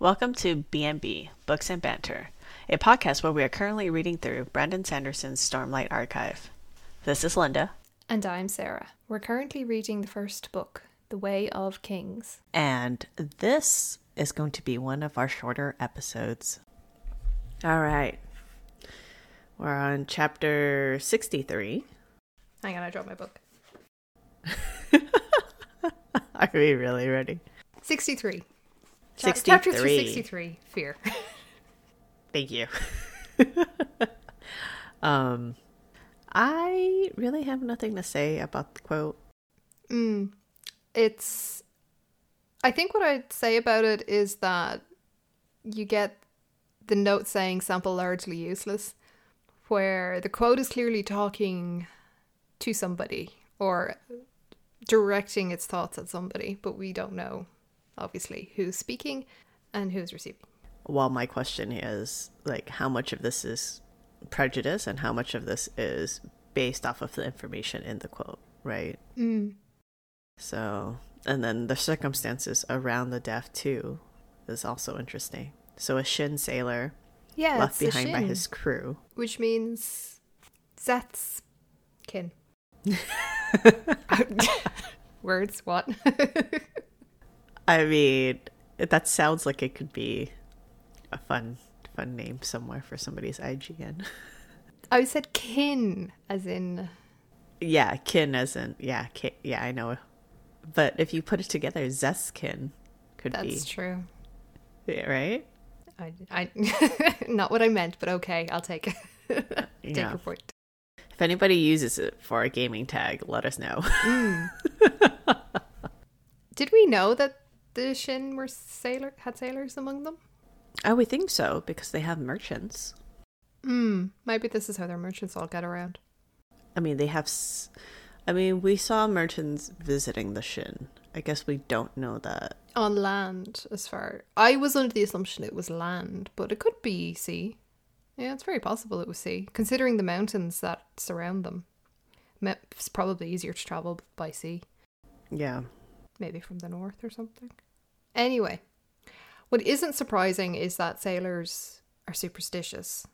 Welcome to B&B Books and Banter, a podcast where we are currently reading through Brandon Sanderson's Stormlight Archive. This is Linda. And I'm Sarah. We're currently reading the first book, The Way of Kings. And this is going to be one of our shorter episodes. All right. We're on chapter 63. Hang on, I dropped my book. Are we really ready? 63. Cha- 63. Chapter 363 Fear. Thank you. um, I really have nothing to say about the quote. mm. It's. I think what I'd say about it is that you get the note saying sample largely useless, where the quote is clearly talking to somebody or directing its thoughts at somebody, but we don't know, obviously, who's speaking and who's receiving. Well, my question is like, how much of this is prejudice and how much of this is based off of the information in the quote, right? Mm. So, and then the circumstances around the death too is also interesting. So, a Shin sailor Yeah, left behind by his crew. which means Szeth's kin. Words, what? I mean, that sounds like it could be a fun, fun name somewhere for somebody's IGN. I oh, said kin, as in. yeah, kin as in yeah, kin, yeah, I know. But if you put it together, Zeskin could be That's true. yeah, right. I, I, not what I meant, but okay, I'll take it. take Yeah. your point. If anybody uses it for a gaming tag, let us know. Mm. Did we know that the Shin were sailor had sailors among them? I would think so because they have merchants. Hmm. Maybe this is how their merchants all get around. I mean, they have. S- I mean, we saw merchants visiting the Shin. I guess we don't know that. On land, as far I was under the assumption it was land, but it could be sea. Yeah, it's very possible it was sea, considering the mountains that surround them. It's probably easier to travel by sea, Yeah. Maybe from the north or something. Anyway, what isn't surprising is that sailors are superstitious.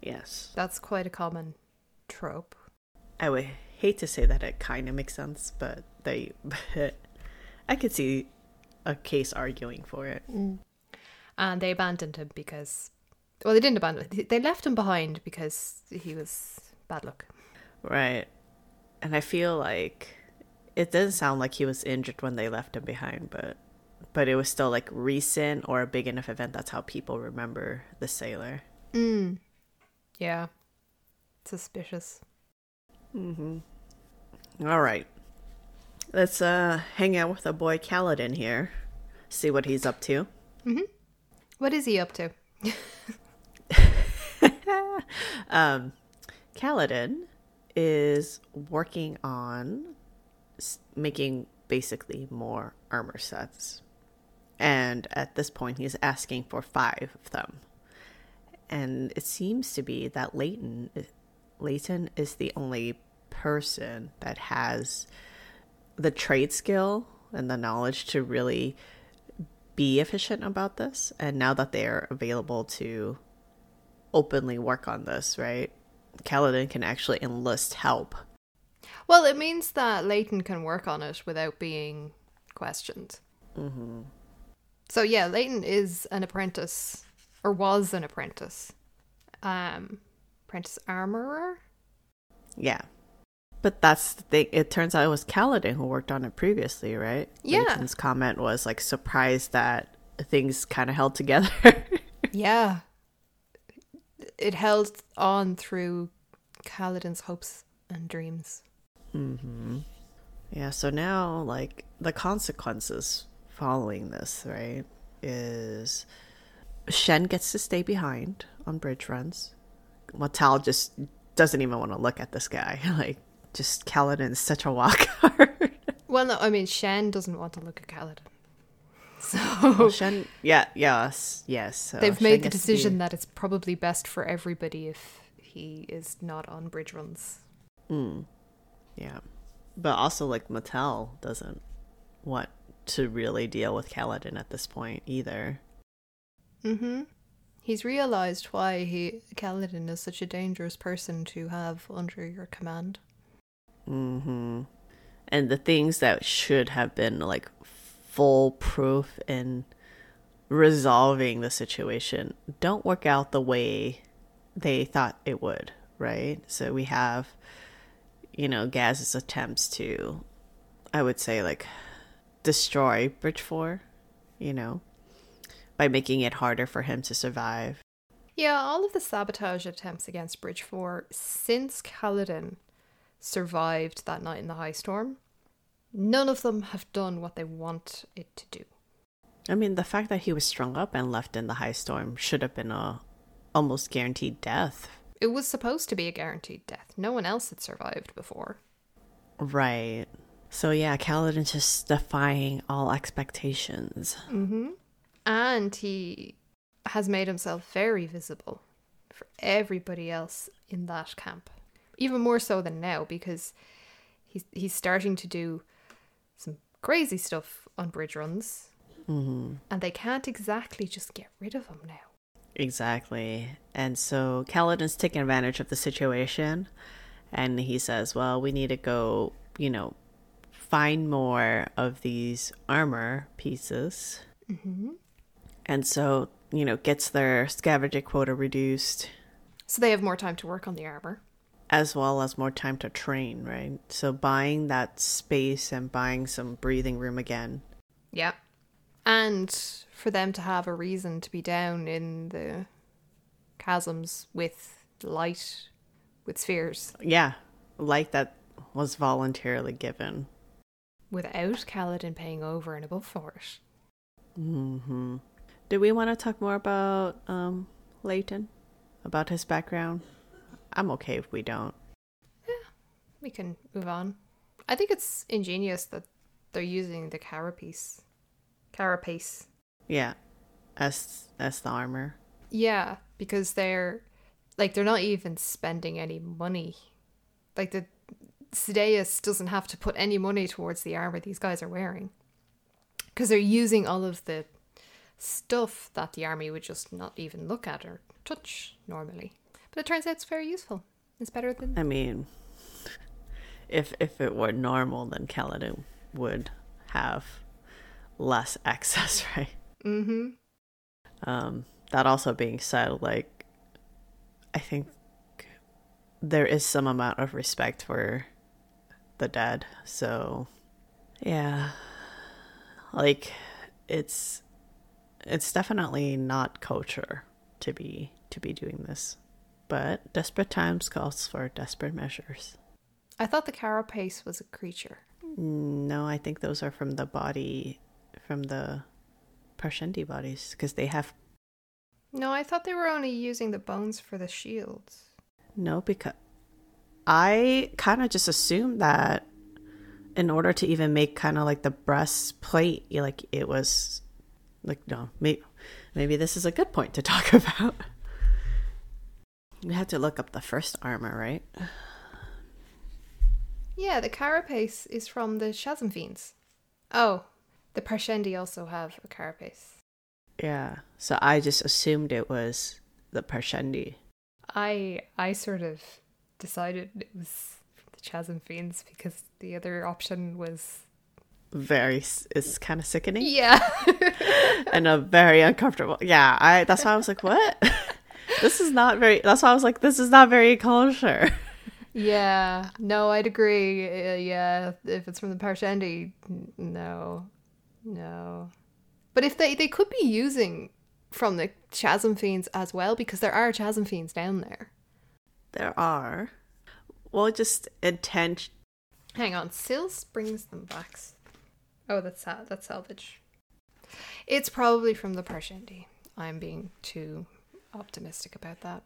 Yes. That's quite a common trope. I would hate to say that it kind of makes sense, but they. I could see a case arguing for it. Mm. And they abandoned him because, well, they didn't abandon. They left him behind because he was bad luck. Right. And I feel like it doesn't sound like he was injured when they left him behind, but but it was still like recent or a big enough event that's how people remember the sailor. Mm. Yeah. Suspicious. Mm-hmm. All right. Let's uh hang out with the boy Kaladin here. See what he's up to. Mm-hmm. What is he up to? Um Kaladin is working on making basically more armor sets. And at this point, he's asking for five of them. And it seems to be that Leyten, Leyten is the only person that has the trade skill and the knowledge to really be efficient about this. And now that they are available to openly work on this, right? Kaladin can actually enlist help. Well, it means that Leyten can work on it without being questioned. Mm-hmm. So yeah, Leyten is an apprentice, or was an apprentice. Um, apprentice armorer. Yeah. But that's the thing. It turns out it was Kaladin who worked on it previously, right? Yeah. Leyten's comment was like surprised that things kind of held together. Yeah. It held on through Kaladin's hopes and dreams. Mm-hmm. yeah, so now, like, the consequences following this, right, is Shen gets to stay behind on bridge runs. Matal just doesn't even want to look at this guy. Like, just Kaladin's such a walk. Well, no, I mean Shen doesn't want to look at Kaladin, so Well, Shen, yeah, yes, yes. so they've Shen made the to be- decision that it's probably best for everybody if he is not on bridge runs. Mm. Yeah. But also, like, Matal doesn't want to really deal with Kaladin at this point either. Mm-hmm. He's realized why he Kaladin is such a dangerous person to have under your command. Mm-hmm. And the things that should have been like foolproof in resolving the situation don't work out the way they thought it would, right? So we have, you know, Gaz's attempts to, I would say, like, destroy Bridge 4, you know, by making it harder for him to survive. Yeah, all of the sabotage attempts against Bridge 4 since Kaladin survived that night in the high storm, none of them have done what they want it to do. I mean, the fact that he was strung up and left in the high storm should have been a almost guaranteed death. It was supposed to be a guaranteed death. No one else had survived before. Right. So yeah, Kaladin just defying all expectations. Mm-hmm. And he has made himself very visible for everybody else in that camp. Even more so than now because he's he's starting to do some crazy stuff on bridge runs. Mm-hmm. And they can't exactly just get rid of him now. Exactly. And so Kaladin's taking advantage of the situation and he says, Well, we need to go, you know, find more of these armor pieces. Mm-hmm. And so, you know, gets their scavenger quota reduced. So they have more time to work on the armor. As well as more time to train, right? So buying that space and buying some breathing room again. Yeah. And for them to have a reason to be down in the chasms with light, with spheres. Yeah. Light that was voluntarily given. Without Kaladin paying over and above for it. Mm-hmm. Do we want to talk more about um, Leyten? About his background? I'm okay if we don't. Yeah, We can move on. I think it's ingenious that they're using the carapace. Carapace. Yeah. As as the armor. Yeah, because they're like they're not even spending any money. Like the Sadeas doesn't have to put any money towards the armor these guys are wearing. Because they're using all of the stuff that the army would just not even look at or touch normally. But it turns out it's very useful. It's better than I mean, if if it were normal, then Kaladin would have less access, right? Mm-hmm. Um, that also being said, like, I think there is some amount of respect for the dead. So, yeah, like, it's it's definitely not culture to be to be doing this, but desperate times calls for desperate measures. I thought the carapace was a creature. No, I think those are from the body, from the Parshendi bodies, because they have No, I thought they were only using the bones for the shields. no, because I kind of just assumed that in order to even make kind of like the breastplate, like it was like no, maybe maybe this is a good point to talk about. We had to look up the first armor, right? Yeah, the carapace is from the Chasm Fiends. Oh, the Parshendi also have a carapace. Yeah. So I just assumed it was the Parshendi. I I sort of decided it was the Chasm Fiends because the other option was Very, it's kind of sickening. yeah. and a very uncomfortable. Yeah, I. That's why I was like, what? this is not very. That's why I was like, this is not very culture." yeah. No, I'd agree. Uh, yeah, if it's from the Parshendi, n- no, no. But if they they could be using from the Chasm Fiends as well because there are Chasm Fiends down there. There are. Well, just intent. Hang on, Sils brings them back. Oh, that's sa- that's salvage. It's probably from the Parshendi. I'm being too optimistic about that.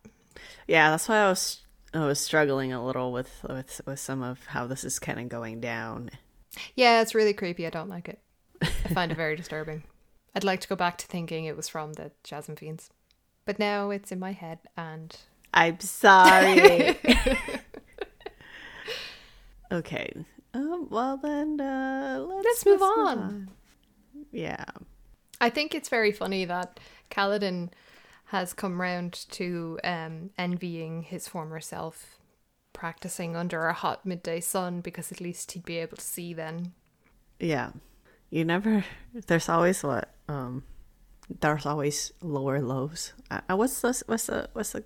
Yeah, that's why I was. I was struggling a little with with with some of how this is kind of going down. Yeah, it's really creepy. I don't like it. I find it very disturbing. I'd like to go back to thinking it was from the Chasm Fiends. But now it's in my head and I'm sorry. okay. Um, well then, uh, let's, Let's move on. Yeah. I think it's very funny that Kaladin has come round to um, envying his former self practicing under a hot midday sun because at least he'd be able to see then. Yeah. You never there's always what um there's always lower lows. Uh, what's the what's the what's the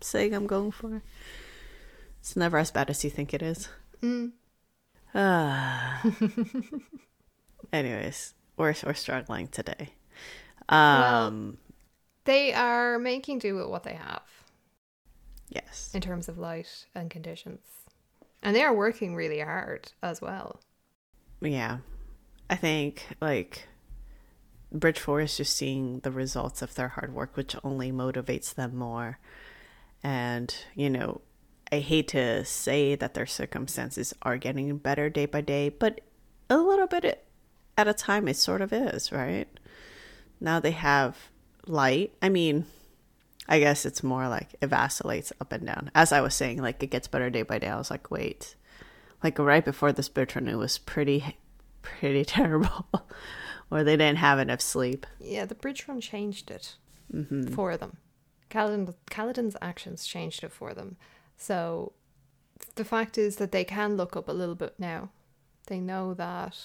saying I'm going for? It's never as bad as you think it is. Mm. Ah. Anyways, we're we're struggling today. Um, They are making do with what they have yes. in terms of light and conditions. And they are working really hard as well. Yeah. I think like Bridge Four is just seeing the results of their hard work, which only motivates them more. And, you know, I hate to say that their circumstances are getting better day by day, but a little bit at a time it sort of is, right? Now they have light. I mean, I guess it's more like it vacillates up and down. As I was saying, like it gets better day by day. I was like, wait, like right before this run, it was pretty, pretty terrible, or they didn't have enough sleep. Yeah, the bridge run changed it for them. Kaladin, Kaladin's actions changed it for them. So the fact is that they can look up a little bit now. They know that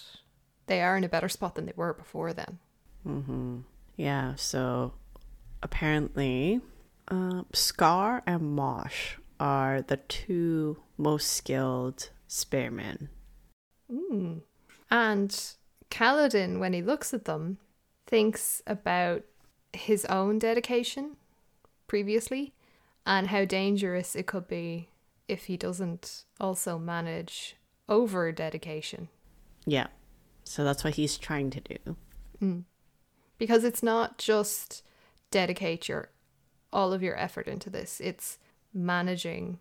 they are in a better spot than they were before then. Mm-hmm. Yeah. So apparently, uh, Scar and Moash are the two most skilled spearmen. Mm. And Kaladin, when he looks at them, thinks about his own dedication previously and how dangerous it could be if he doesn't also manage over dedication. Yeah. So that's what he's trying to do. Mm. Because it's not just dedicate your all of your effort into this, it's managing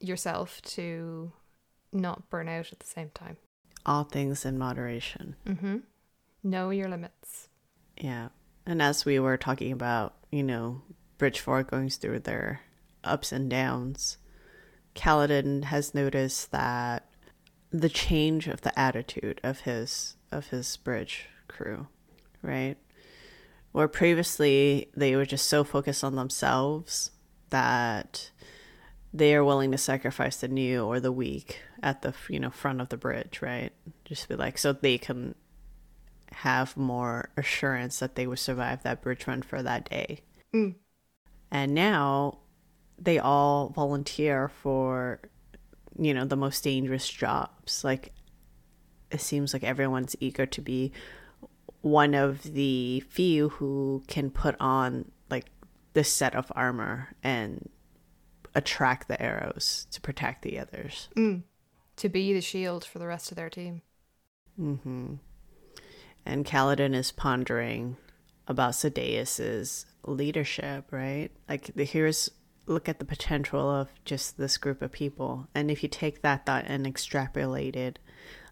yourself to not burn out at the same time. All things in moderation. Mm-hmm. Know your limits. Yeah. And as we were talking about, you know, Bridge 4 going through their ups and downs, Kaladin has noticed that the change of the attitude of his of his bridge crew, right? Where previously they were just so focused on themselves that they are willing to sacrifice the new or the weak at the you know front of the bridge, right? Just be like so they can have more assurance that they would survive that bridge run for that day. Mm. And now they all volunteer for you know the most dangerous jobs. Like it seems like everyone's eager to be one of the few who can put on like this set of armor and attract the arrows to protect the others. Mm. To be the shield for the rest of their team. Mm-hmm. And Kaladin is pondering about Sadeas's leadership, right? Like the, here's look at the potential of just this group of people, and if you take that thought and extrapolate it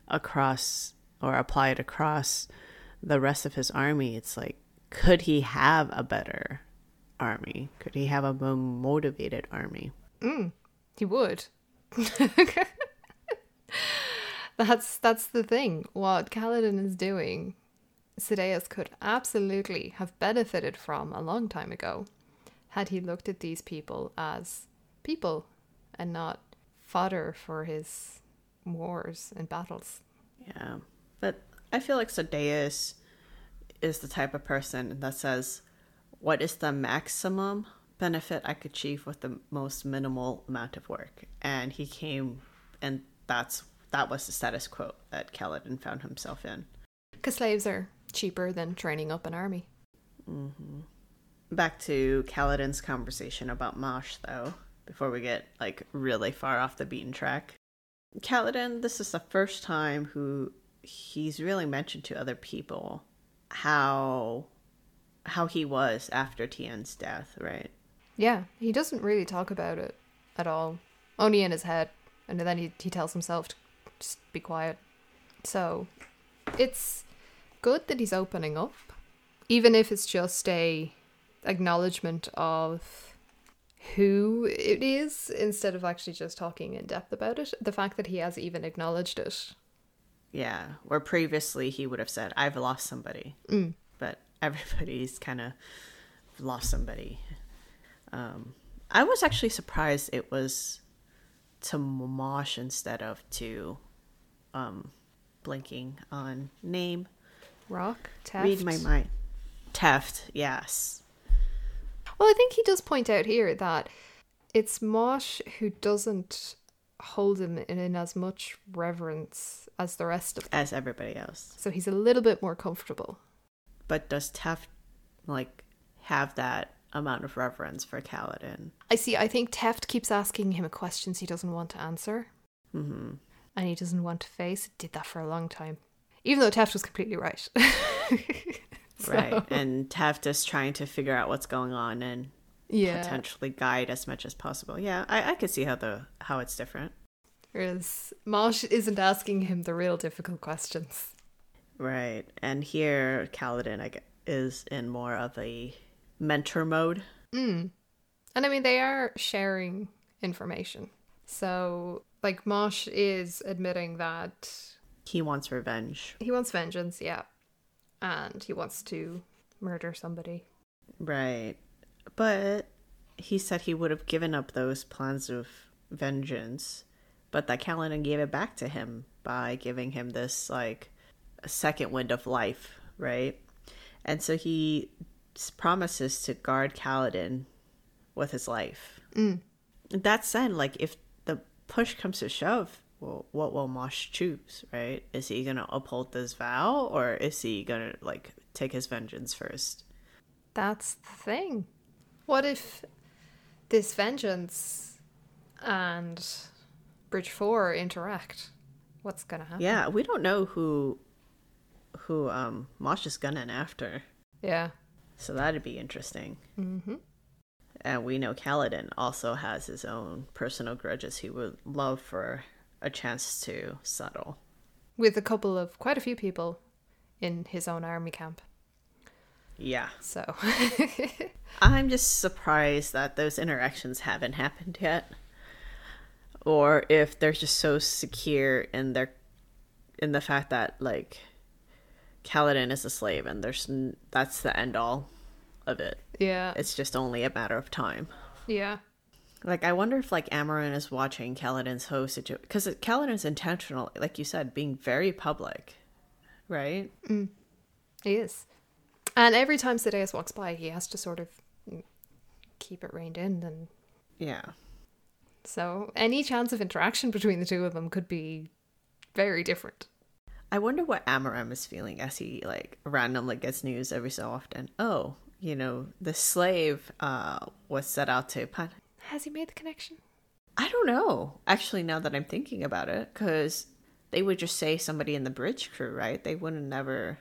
across or apply it across the rest of his army, it's like, could he have a better army? Could he have a more motivated army? Mm. He would. that's that's the thing. What Kaladin is doing, Sadeas could absolutely have benefited from a long time ago, had he looked at these people as people and not fodder for his wars and battles. Yeah. But I feel like Sadeas is the type of person that says, what is the maximum benefit I could achieve with the most minimal amount of work? And he came and that's that was the status quo that Kaladin found himself in. Because slaves are cheaper than training up an army. Mm-hmm. Back to Kaladin's conversation about Moash though, before we get like really far off the beaten track. Kaladin, this is the first time who he's really mentioned to other people how how he was after Tien's death, right? Yeah, he doesn't really talk about it at all. Only in his head. And then he, he tells himself to just be quiet. So it's good that he's opening up. Even if it's just a acknowledgement of who it is instead of actually just talking in depth about it. The fact that he has even acknowledged it. Yeah, where previously he would have said, "I've lost somebody," Mm. but everybody's kind of lost somebody. Um, I was actually surprised it was to Moash instead of to um, blinking on name. Rock, Teft. Read my mind. Teft, yes. Well, I think he does point out here that it's Moash who doesn't hold him in, in as much reverence as the rest of them. As everybody else. So he's a little bit more comfortable. But does Teft like have that amount of reverence for Kaladin? I see. I think Teft keeps asking him questions he doesn't want to answer hmm and he doesn't want to face. It did that for a long time. Even though Teft was completely right. So, Right. And Teft is trying to figure out what's going on and Yeah. potentially guide as much as possible. Yeah, I, I could see how the how it's different. Whereas Moash isn't asking him the real difficult questions. Right. And here Kaladin is in more of a mentor mode. Mm. And I mean, they are sharing information. So, like, Moash is admitting that He wants revenge. he wants vengeance, yeah. And he wants to murder somebody. Right. But he said he would have given up those plans of vengeance, but that Kaladin gave it back to him by giving him this like second wind of life, right? And so he promises to guard Kaladin with his life. Mm. That said, like if the push comes to shove, well, what will Moash choose, right? Is he gonna uphold this vow, or is he gonna like take his vengeance first? That's the thing. What if this vengeance and Bridge 4 interact? What's gonna happen? Yeah, we don't know who who um Moash is gunning after, Yeah. so that'd be interesting. Mm-hmm. And we know Kaladin also has his own personal grudges he would love for a chance to settle. With a couple of, quite a few people in his own army camp. Yeah, So, I'm just surprised that those interactions haven't happened yet, or if they're just so secure in their in the fact that like Kaladin is a slave and there's n- that's the end all of it. yeah. It's just only a matter of time. Yeah. Like, I wonder if like Amaram is watching Kaladin's whole situation because Kaladin's intentional, like you said, being very public, right? Mm. He is. And every time Sadeas walks by, he has to sort of mm, keep it reined in. And Yeah, so any chance of interaction between the two of them could be very different. I wonder what Amaram is feeling as he like randomly gets news every so often. Oh, you know, the slave uh was set out to pun. Has he made the connection? I don't know. Actually, now that I'm thinking about it, because they would just say somebody in the bridge crew, right? They wouldn't never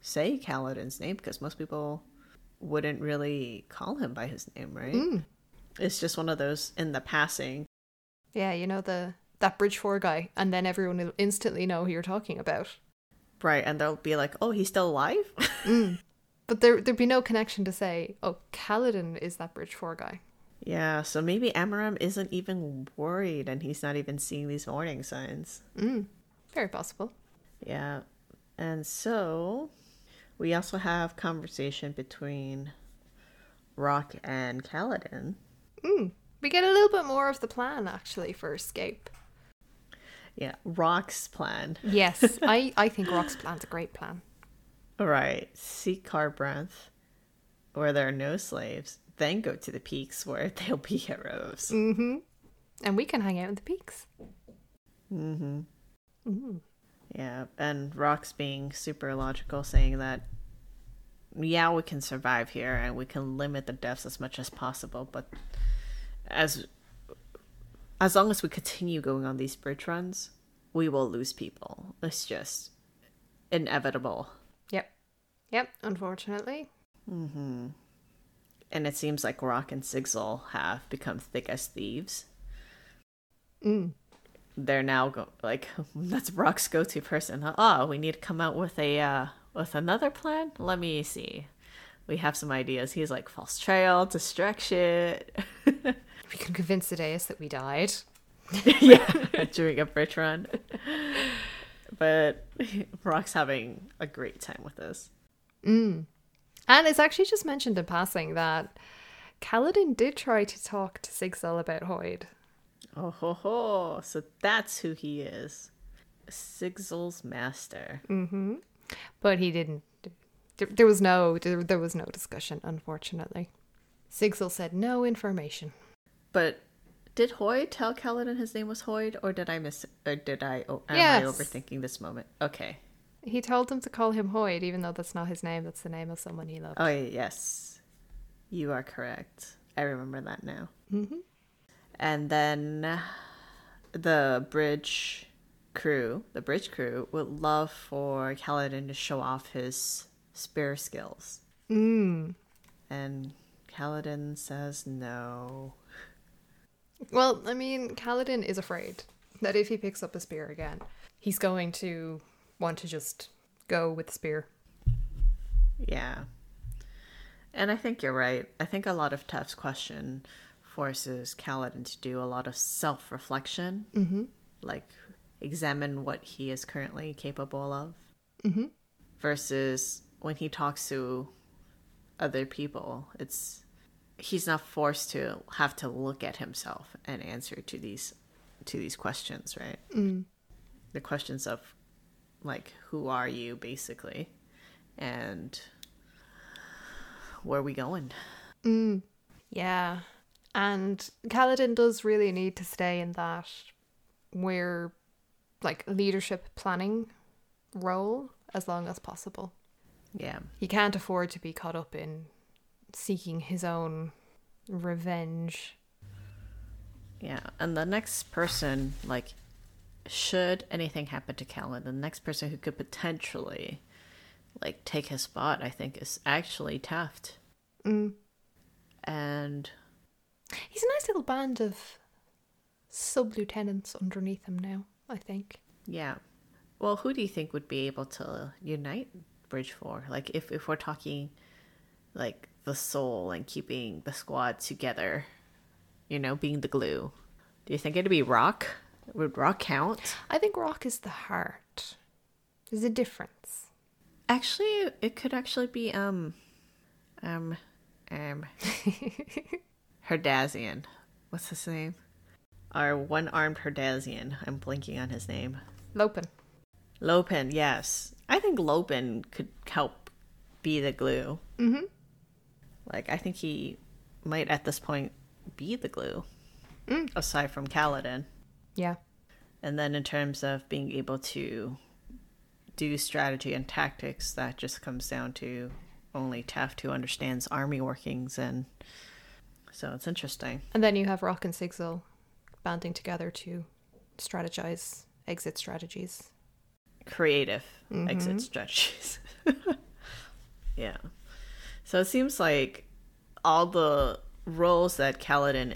say Kaladin's name because most people wouldn't really call him by his name, right? Mm. It's just one of those in the passing. Yeah, you know the that Bridge Four guy, and then everyone will instantly know who you're talking about. Right, and they'll be like, "Oh, he's still alive." But there there'd be no connection to say, oh, Kaladin is that Bridge Four guy. yeah, so maybe Amaram isn't even worried, and he's not even seeing these warning signs. Mm. Very possible. Yeah, and so we also have conversation between Rock and Kaladin. Mm. We get a little bit more of the plan actually for escape. Yeah, Rock's plan. Yes, I I think Rock's plan's a great plan. Right, seek Kharbranth, where there are no slaves, then go to the peaks where they'll be heroes. Mm-hmm. And we can hang out in the peaks. Mm-hmm. Mm. Yeah, and Rock's being super logical, saying that yeah, we can survive here and we can limit the deaths as much as possible, but as as long as we continue going on these bridge runs, we will lose people. It's just inevitable. Yep. Yep, unfortunately. Mm-hmm. And it seems like Rock and Sigzil have become thick as thieves. Mm. They're now go- like that's Rock's go-to person. Oh, we need to come out with a uh, with another plan. Let me see. We have some ideas. He's like false trail, distraction. We can convince the Sadeas that we died. yeah, during a bridge run. but Rock's having a great time with this. Mm. And it's actually just mentioned in passing that Kaladin did try to talk to Sigzil about Hoid. Oh ho ho! So that's who he is, Sigzil's master. Mm-hmm. But he didn't. There, there was no. There, there was no discussion, unfortunately. Sigzil said no information. But did Hoid tell Kaladin his name was Hoid, or did I miss? Or did I? Oh, am Yes. I overthinking this moment? Okay. He told him to call him Hoid, even though that's not his name. That's the name of someone he loved. Oh yes, you are correct. I remember that now. Mm-hmm. And then the bridge crew, the bridge crew, would love for Kaladin to show off his spear skills. Mm. And Kaladin says no. Well, I mean, Kaladin is afraid that if he picks up a spear again, he's going to want to just go with the spear. Yeah. And I think you're right. I think a lot of Teft's question forces Kaladin to do a lot of self reflection, Mm-hmm. like examine what he is currently capable of, Mm-hmm. versus when he talks to other people, it's he's not forced to have to look at himself and answer to these to these questions, right? Mm. The questions of like who are you basically and where are we going? Mm. Yeah. And Kaladin does really need to stay in that where like leadership planning role as long as possible. Yeah. He can't afford to be caught up in seeking his own revenge. Yeah. And the next person, like, should anything happen to Callan, the next person who could potentially, like, take his spot, I think, is actually Teft. Mm. And He's a nice little band of sub lieutenants underneath him now, I think. yeah. Well, who do you think would be able to unite Bridge Four? Like, if, if we're talking, like, the soul and keeping the squad together, you know, being the glue, do you think it'd be Rock? Would Rock count? I think Rock is the heart. There's a difference. Actually, it could actually be um, um, um, Herdazian. What's his name? Our one-armed Herdazian. I'm blinking on his name. Lopen. Lopen. Yes, I think Lopen could help be the glue. Mm-hmm. Like, I think he might at this point be the glue, Mm. aside from Kaladin. Yeah. And then in terms of being able to do strategy and tactics, that just comes down to only Teft who understands army workings and so it's interesting. And then you have Rock and Sigzil banding together to strategize exit strategies. Creative Mhm. exit strategies. yeah. So it seems like all the roles that Kaladin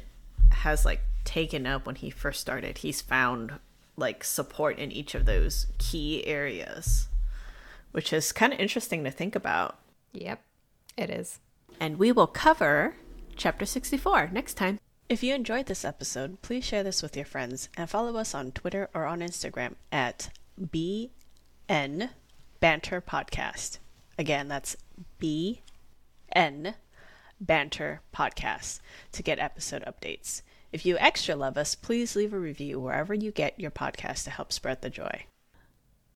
has like taken up when he first started, he's found like support in each of those key areas, which is kind of interesting to think about. Yep, it is. And we will cover chapter 64 next time. If you enjoyed this episode, please share this with your friends and follow us on Twitter or on Instagram at BN Banter Podcast. Again, that's BN Banter Podcast to get episode updates. If you extra love us, please leave a review wherever you get your podcast to help spread the joy.